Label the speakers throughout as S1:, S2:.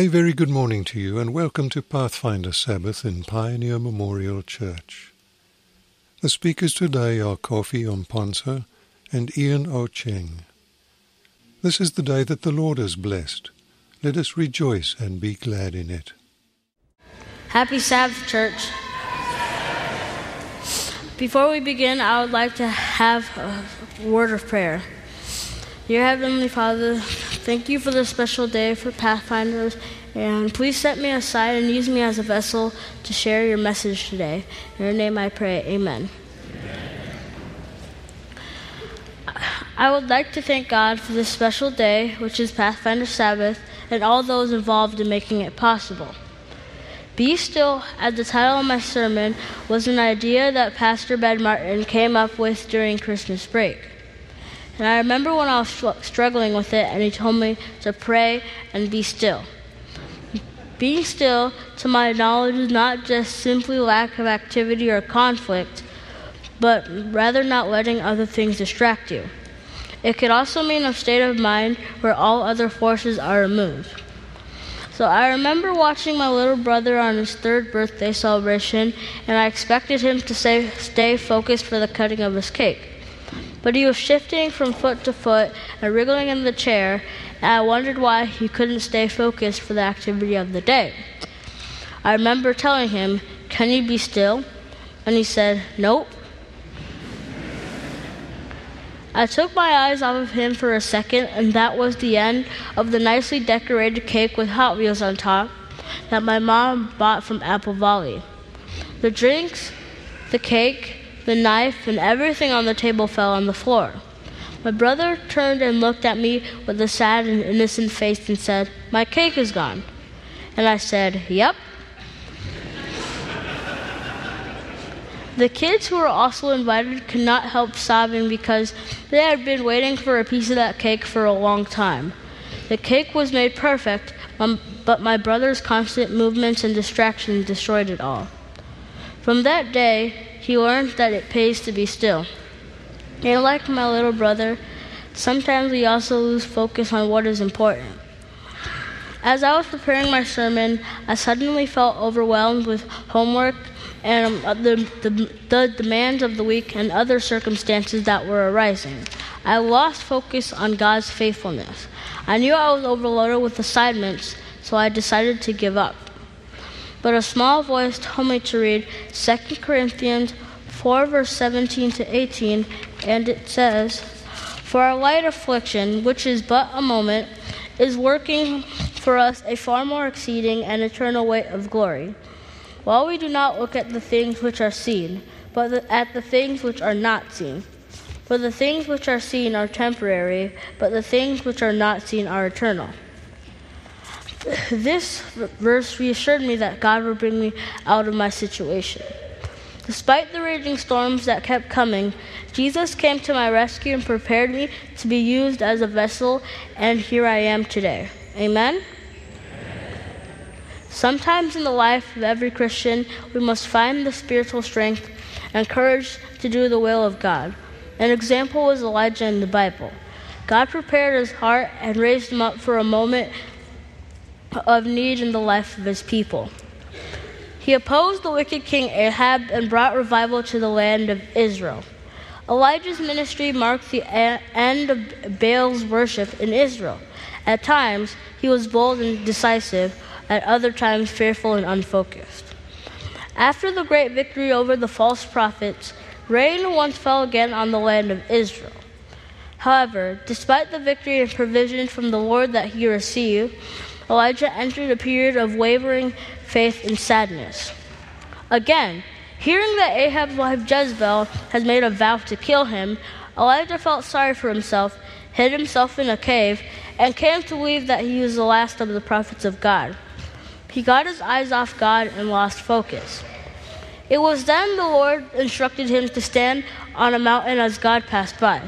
S1: A very good morning to you and welcome to Pathfinder Sabbath in Pioneer Memorial Church. The speakers today are Kofi Omponsa and Ian Ocheng. This is the day that the Lord has blessed. Let us rejoice and be glad in it.
S2: Happy Sabbath, church. Before we begin, I would like to have a word of prayer. Dear Heavenly Father, thank you for this special day for Pathfinders, and please set me aside and use me as a vessel to share your message today. In your name I pray, amen. I would like to thank God for this special day, which is Pathfinder Sabbath, and all those involved in making it possible. Be Still, as the title of my sermon, was an idea that Pastor Ben Martin came up with during Christmas break. And I remember when I was struggling with it, and he told me to pray and be still. Being still, to my knowledge, is not just simply lack of activity or conflict, but rather not letting other things distract you. It could also mean a state of mind where all other forces are removed. So I remember watching my little brother on his third birthday celebration, and I expected him to say, stay focused for the cutting of his cake. But he was shifting from foot to foot and wriggling in the chair, and I wondered why he couldn't stay focused for the activity of the day. I remember telling him, Can you be still? And he said, Nope. I took my eyes off of him for a second, and that was the end of the nicely decorated cake with Hot Wheels on top that my mom bought from Apple Valley. The drinks, the cake, the knife, and everything on the table fell on the floor. My brother turned and looked at me with a sad and innocent face and said, My cake is gone. And I said, Yep. The kids who were also invited could not help sobbing because they had been waiting for a piece of that cake for a long time. The cake was made perfect, um, but my brother's constant movements and distractions destroyed it all. From that day, he learned that it pays to be still. And like my little brother, sometimes we also lose focus on what is important. As I was preparing my sermon, I suddenly felt overwhelmed with homework and um, the, the, the demands of the week and other circumstances that were arising. I lost focus on God's faithfulness. I knew I was overloaded with assignments, so I decided to give up. But a small voice told me to read 2 Corinthians 4, verse 17 to 18, and it says, For our light affliction, which is but a moment, is working for us a far more exceeding and eternal weight of glory while we do not look at the things which are seen, but at the things which are not seen. For the things which are seen are temporary, but the things which are not seen are eternal. This verse reassured me that God would bring me out of my situation. Despite the raging storms that kept coming, Jesus came to my rescue and prepared me to be used as a vessel, and here I am today. Amen? Sometimes in the life of every Christian, we must find the spiritual strength and courage to do the will of God. An example was Elijah in the Bible. God prepared his heart and raised him up for a moment of need in the life of his people. He opposed the wicked king Ahab and brought revival to the land of Israel. Elijah's ministry marked the end of Baal's worship in Israel. At times, he was bold and decisive at other times fearful and unfocused. After the great victory over the false prophets, rain once fell again on the land of Israel. However, despite the victory and provision from the Lord that he received, Elijah entered a period of wavering faith and sadness. Again, hearing that Ahab's wife Jezebel had made a vow to kill him, Elijah felt sorry for himself, hid himself in a cave, and came to believe that he was the last of the prophets of God. He got his eyes off God and lost focus. It was then the Lord instructed him to stand on a mountain as God passed by.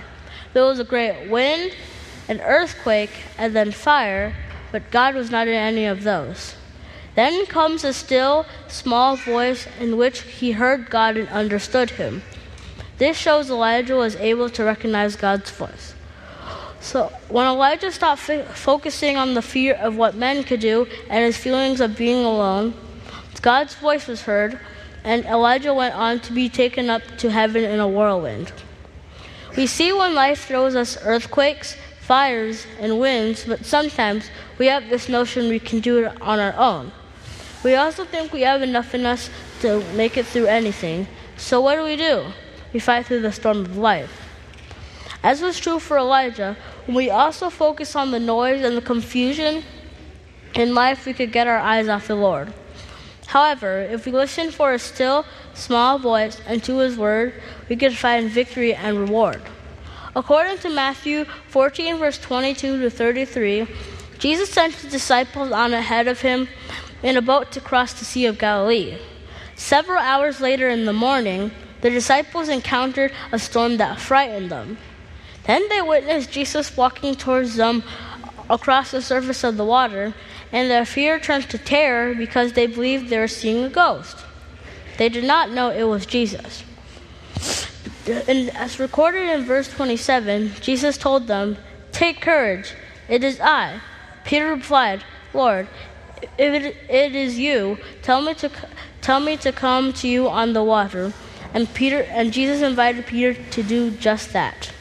S2: There was a great wind, an earthquake, and then fire, but God was not in any of those. Then comes a still, small voice in which he heard God and understood him. This shows Elijah was able to recognize God's voice. So when Elijah stopped f- focusing on the fear of what men could do and his feelings of being alone, God's voice was heard, and Elijah went on to be taken up to heaven in a whirlwind. We see when life throws us earthquakes, fires, and winds, but sometimes we have this notion we can do it on our own. We also think we have enough in us to make it through anything. So what do we do? We fight through the storm of life. As was true for Elijah, when we also focus on the noise and the confusion in life, we could get our eyes off the Lord. However, if we listen for a still, small voice and to his word, we could find victory and reward. According to Matthew 14, verse 22 to 33, Jesus sent his disciples on ahead of him in a boat to cross the Sea of Galilee. Several hours later in the morning, the disciples encountered a storm that frightened them. Then they witnessed Jesus walking towards them across the surface of the water, and their fear turned to terror because they believed they were seeing a ghost. They did not know it was Jesus. And as recorded in verse 27, Jesus told them, Take courage, it is I. Peter replied, Lord, if it, it is you, tell me to tell me to come to you on the water. And Peter and Jesus invited Peter to do just that.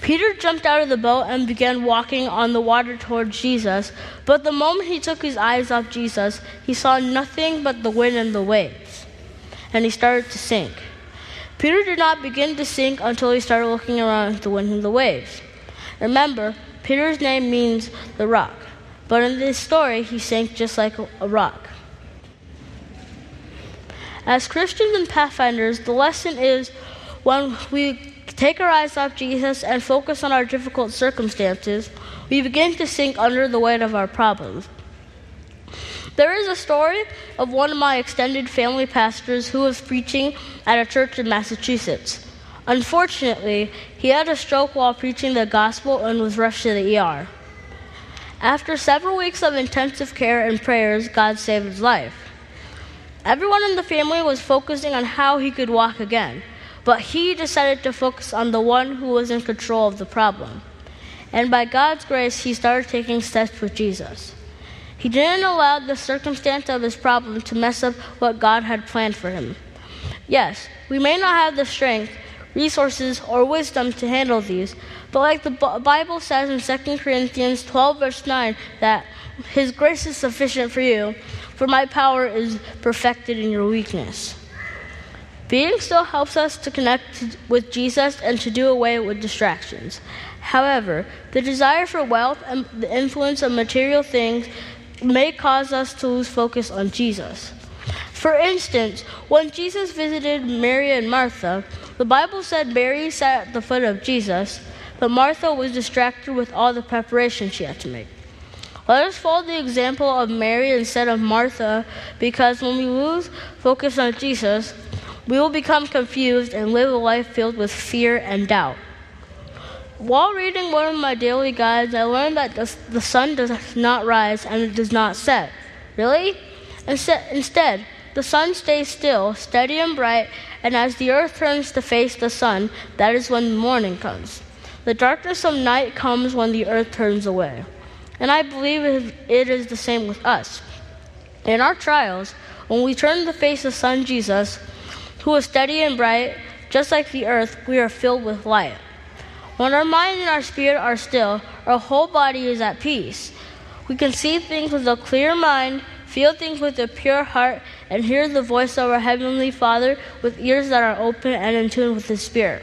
S2: Peter jumped out of the boat and began walking on the water towards Jesus. But the moment he took his eyes off Jesus, he saw nothing but the wind and the waves. And he started to sink. Peter did not begin to sink until he started looking around at the wind and the waves. Remember, Peter's name means the rock. But in this story, he sank just like a rock. As Christians and Pathfinders, the lesson is when we take our eyes off Jesus and focus on our difficult circumstances, we begin to sink under the weight of our problems. There is a story of one of my extended family pastors who was preaching at a church in Massachusetts. Unfortunately, he had a stroke while preaching the gospel and was rushed to the ER. After several weeks of intensive care and prayers, God saved his life. Everyone in the family was focusing on how he could walk again. But he decided to focus on the one who was in control of the problem. And by God's grace, he started taking steps with Jesus. He didn't allow the circumstance of his problem to mess up what God had planned for him. Yes, we may not have the strength, resources, or wisdom to handle these, but like the Bible says in 2 Corinthians 12, verse 9, that His grace is sufficient for you, for my power is perfected in your weakness. Being still helps us to connect with Jesus and to do away with distractions. However, the desire for wealth and the influence of material things may cause us to lose focus on Jesus. For instance, when Jesus visited Mary and Martha, the Bible said Mary sat at the foot of Jesus, but Martha was distracted with all the preparation she had to make. Let us follow the example of Mary instead of Martha, because when we lose focus on Jesus, we will become confused and live a life filled with fear and doubt. While reading one of my daily guides, I learned that the sun does not rise and it does not set. Really? Instead, the sun stays still, steady and bright, and as the earth turns to face the sun, that is when morning comes. The darkness of night comes when the earth turns away. And I believe it is the same with us. In our trials, when we turn to face the Son Jesus, who is steady and bright, just like the earth, we are filled with light. When our mind and our spirit are still, our whole body is at peace. We can see things with a clear mind, feel things with a pure heart, and hear the voice of our Heavenly Father with ears that are open and in tune with His Spirit.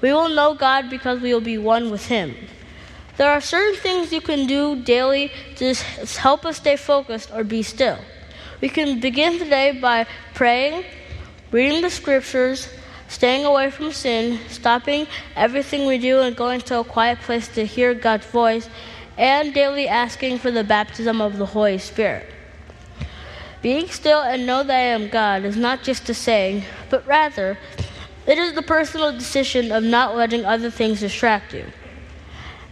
S2: We will know God because we will be one with Him. There are certain things you can do daily to help us stay focused or be still. We can begin today by praying, reading the scriptures, staying away from sin, stopping everything we do and going to a quiet place to hear God's voice, and daily asking for the baptism of the Holy Spirit. Being still and know that I am God is not just a saying, but rather, it is the personal decision of not letting other things distract you.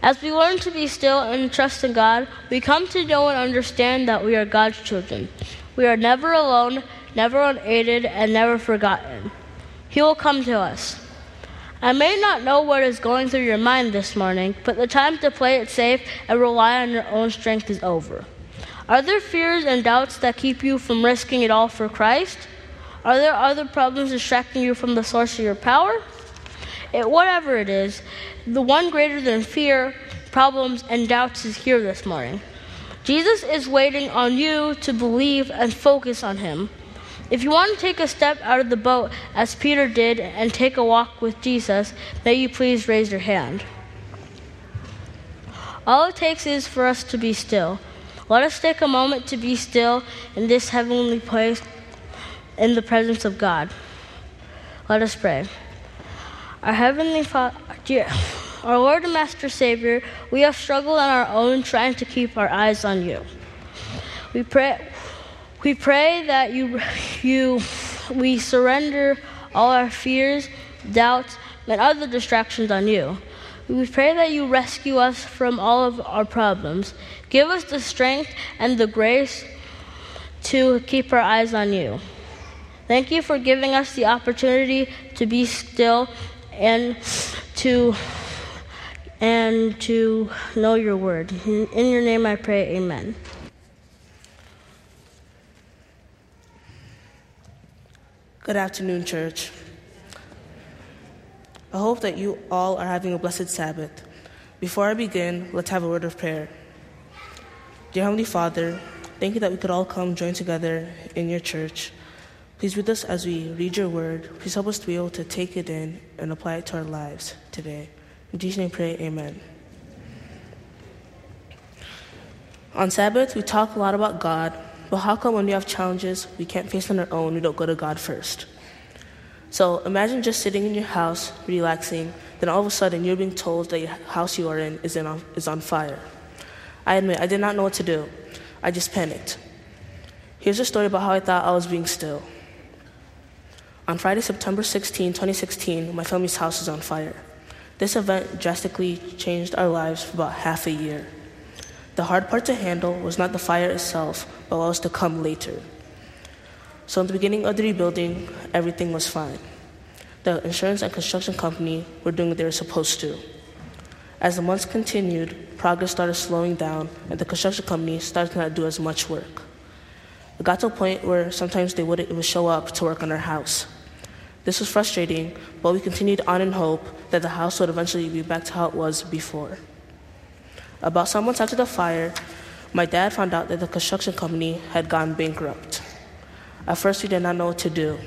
S2: As we learn to be still and trust in God, we come to know and understand that we are God's children. We are never alone, never unaided, and never forgotten. He will come to us. I may not know what is going through your mind this morning, but the time to play it safe and rely on your own strength is over. Are there fears and doubts that keep you from risking it all for Christ? Are there other problems distracting you from the source of your power? It, whatever it is, the one greater than fear, problems, and doubts is here this morning. Jesus is waiting on you to believe and focus on Him. If you want to take a step out of the boat, as Peter did, and take a walk with Jesus, may you please raise your hand. All it takes is for us to be still. Let us take a moment to be still in this heavenly place in the presence of God. Let us pray. Our Heavenly Father, dear, our Lord and Master Savior, we have struggled on our own trying to keep our eyes on you. We pray, we pray that you, you, we surrender all our fears, doubts, and other distractions on you. We pray that you rescue us from all of our problems. Give us the strength and the grace to keep our eyes on you. Thank you for giving us the opportunity to be still and to and to know your word. In your name I pray, amen.
S3: Good afternoon, church. I hope that you all are having a blessed Sabbath. Before I begin, let's have a word of prayer. Dear Heavenly Father, thank you that we could all come join together in your church. Please with us as we read your word. Please help us to be able to take it in and apply it to our lives today. In Jesus' name, pray, amen. On Sabbath, we talk a lot about God, but how come when we have challenges we can't face on our own, we don't go to God first? So imagine just sitting in your house, relaxing, then all of a sudden you're being told that your house you are in is, in, is on fire. I admit, I did not know what to do. I just panicked. Here's a story about how I thought I was being still. On Friday, September 16, 2016, my family's house was on fire. This event drastically changed our lives for about half a year. The hard part to handle was not the fire itself, but what was to come later. So, in the beginning of the rebuilding, everything was fine. The insurance and construction company were doing what they were supposed to. As the months continued, progress started slowing down, and the construction company started to not do as much work. It got to a point where sometimes they wouldn't even show up to work on our house. This was frustrating, but we continued on in hope that the house would eventually be back to how it was before. About some months after the fire, my dad found out that the construction company had gone bankrupt. At first, we did not know what to do.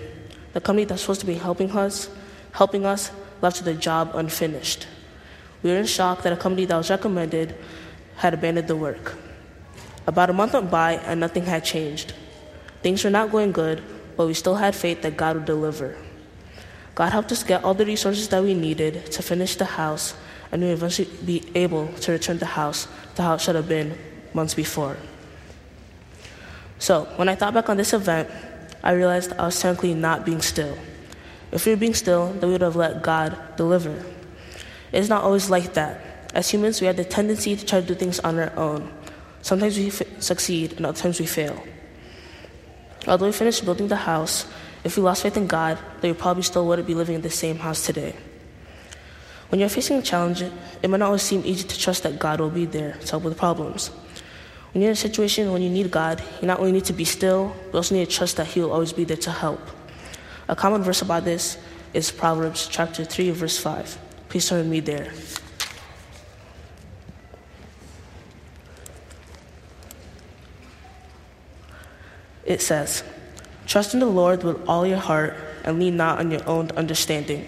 S3: The company that's supposed to be helping us, helping us, left the job unfinished. We were in shock that a company that was recommended had abandoned the work. About a month went by and nothing had changed. Things were not going good, but we still had faith that God would deliver. God helped us get all the resources that we needed to finish the house, and would eventually be able to return the house to how it should have been months before. So, when I thought back on this event, I realized I was technically not being still. If we were being still, then we would have let God deliver. It's not always like that. As humans, we have the tendency to try to do things on our own. Sometimes we f- succeed, and other times we fail. Although we finished building the house, if we lost faith in God, then we probably still wouldn't be living in the same house today. When you're facing a challenge, it might not always seem easy to trust that God will be there to help with problems. When you're in a situation when you need God, you not only need to be still, but also need to trust that He will always be there to help. A common verse about this is Proverbs chapter 3, verse 5. Please turn with me there. It says, Trust in the Lord with all your heart and lean not on your own understanding.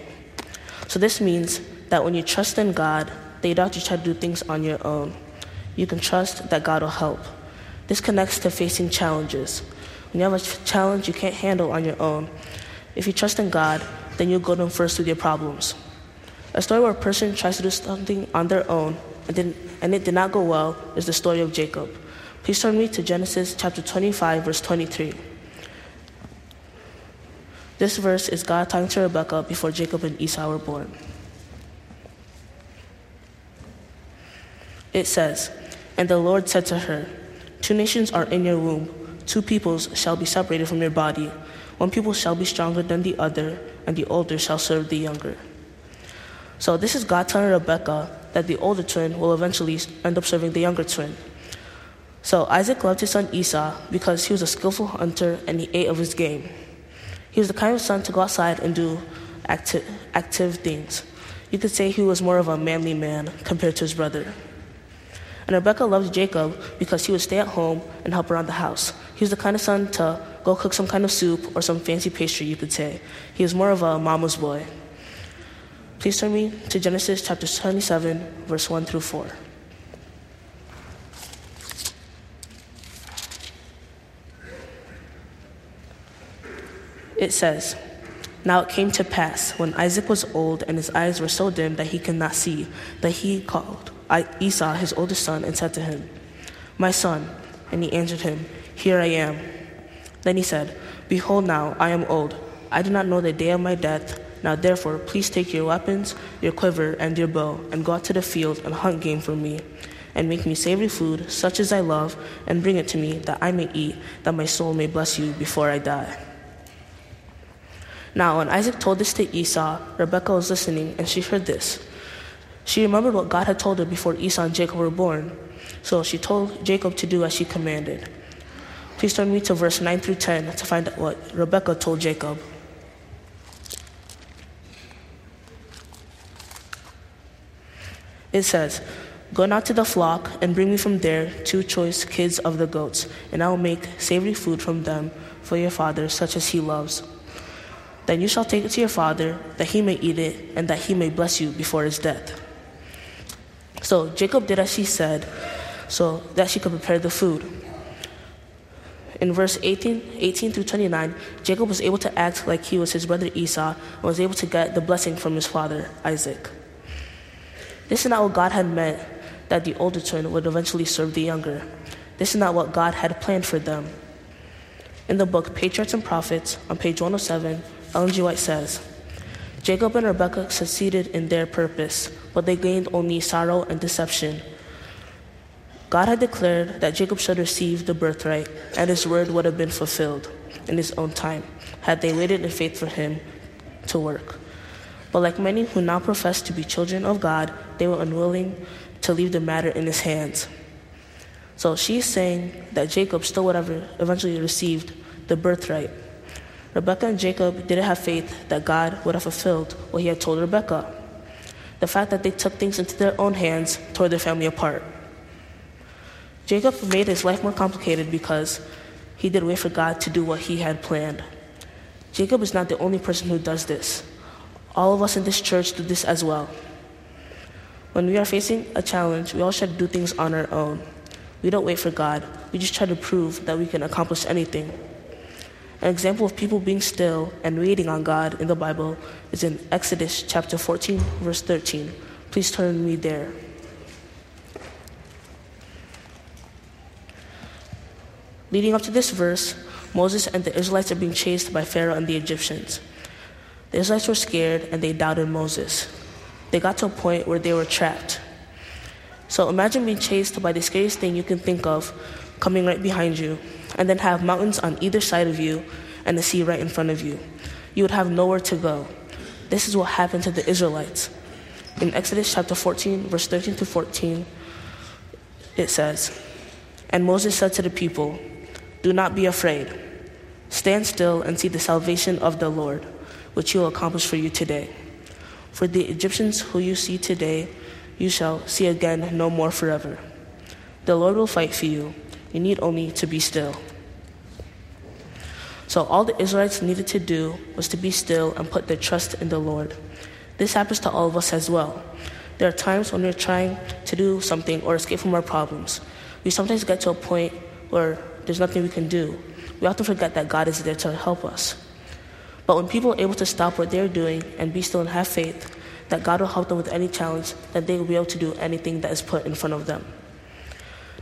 S3: So this means that when you trust in God, that you don't have to try to do things on your own. You can trust that God will help. This connects to facing challenges. When you have a challenge you can't handle on your own, if you trust in God, then you'll go to Him first with your problems. A story where a person tries to do something on their own and, did, and it did not go well is the story of Jacob. Please turn me to Genesis chapter 25, verse 23. This verse is God talking to Rebekah before Jacob and Esau were born. It says, And the Lord said to her, Two nations are in your womb, two peoples shall be separated from your body. One people shall be stronger than the other, and the older shall serve the younger. So this is God telling Rebecca that the older twin will eventually end up serving the younger twin. So Isaac loved his son Esau because he was a skillful hunter and he ate of his game. He was the kind of son to go outside and do acti- active things. You could say he was more of a manly man compared to his brother. And Rebecca loved Jacob because he would stay at home and help around the house. He was the kind of son to go cook some kind of soup or some fancy pastry, you could say. He was more of a mama's boy. Please turn me to Genesis chapter 27, verse 1 through 4. It says, Now it came to pass, when Isaac was old and his eyes were so dim that he could not see, that he called Esau, his oldest son, and said to him, My son. And he answered him, Here I am. Then he said, Behold, now I am old. I do not know the day of my death. Now therefore, please take your weapons, your quiver, and your bow, and go out to the field and hunt game for me, and make me savory food, such as I love, and bring it to me, that I may eat, that my soul may bless you before I die. Now, when Isaac told this to Esau, Rebekah was listening, and she heard this. She remembered what God had told her before Esau and Jacob were born, so she told Jacob to do as she commanded. Please turn me to verse 9 through 10 to find out what Rebekah told Jacob. It says, Go now to the flock and bring me from there two choice kids of the goats, and I will make savory food from them for your father, such as he loves. Then you shall take it to your father, that he may eat it, and that he may bless you before his death. So Jacob did as she said, so that she could prepare the food. In verse 18, 18 through 29, Jacob was able to act like he was his brother Esau and was able to get the blessing from his father, Isaac. This is not what God had meant that the older twin would eventually serve the younger. This is not what God had planned for them. In the book Patriarchs and Prophets, on page 107, Ellen G. White says, Jacob and Rebekah succeeded in their purpose, but they gained only sorrow and deception. God had declared that Jacob should receive the birthright, and his word would have been fulfilled in his own time, had they waited in faith for him to work. But like many who now profess to be children of God, they were unwilling to leave the matter in his hands. So she's saying that Jacob still would have eventually received the birthright. Rebecca and Jacob didn't have faith that God would have fulfilled what he had told Rebecca. The fact that they took things into their own hands tore their family apart. Jacob made his life more complicated because he did wait for God to do what he had planned. Jacob is not the only person who does this. All of us in this church do this as well. When we are facing a challenge, we all try to do things on our own. We don't wait for God, we just try to prove that we can accomplish anything. An example of people being still and waiting on God in the Bible is in Exodus chapter 14, verse 13. Please turn me there. Leading up to this verse, Moses and the Israelites are being chased by Pharaoh and the Egyptians. The Israelites were scared and they doubted Moses. They got to a point where they were trapped. So imagine being chased by the scariest thing you can think of coming right behind you, and then have mountains on either side of you and the sea right in front of you. You would have nowhere to go. This is what happened to the Israelites. In Exodus chapter 14, verse 13 to 14, it says, And Moses said to the people, Do not be afraid. Stand still and see the salvation of the Lord, which he will accomplish for you today. For the Egyptians who you see today, you shall see again no more forever. The Lord will fight for you. You need only to be still. So all the Israelites needed to do was to be still and put their trust in the Lord. This happens to all of us as well. There are times when we're trying to do something or escape from our problems. We sometimes get to a point where there's nothing we can do. We often forget that God is there to help us. But when people are able to stop what they're doing and be still and have faith that God will help them with any challenge, that they will be able to do anything that is put in front of them.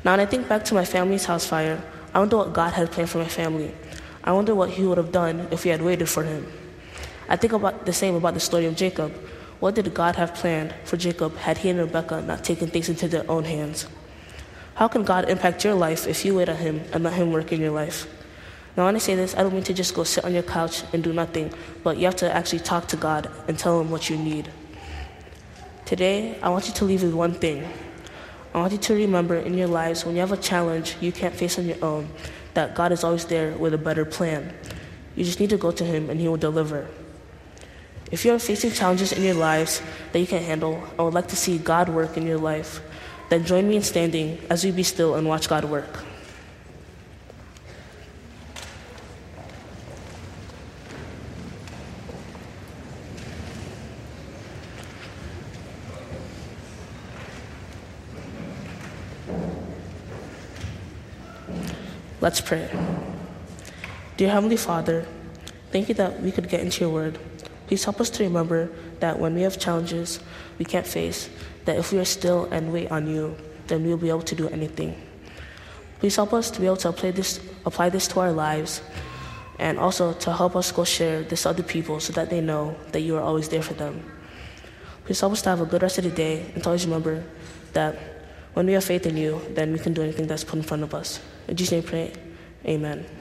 S3: Now, when I think back to my family's house fire, I wonder what God had planned for my family. I wonder what He would have done if we had waited for Him. I think about the same about the story of Jacob. What did God have planned for Jacob had he and Rebekah not taken things into their own hands? How can God impact your life if you wait on Him and let Him work in your life? Now, when I say this, I don't mean to just go sit on your couch and do nothing, but you have to actually talk to God and tell Him what you need. Today, I want you to leave with one thing. I want you to remember in your lives when you have a challenge you can't face on your own, that God is always there with a better plan. You just need to go to Him and He will deliver. If you're facing challenges in your lives that you can't handle and would like to see God work in your life, then join me in standing as we be still and watch God work. Let's pray. Dear Heavenly Father, thank you that we could get into your word. Please help us to remember that when we have challenges we can't face, that if we are still and wait on you, then we'll be able to do anything. Please help us to be able to apply this, apply this to our lives and also to help us go share this to other people so that they know that you are always there for them. Please help us to have a good rest of the day and to always remember that when we have faith in you, then we can do anything that's put in front of us. In Jesus' name, pray. Amen.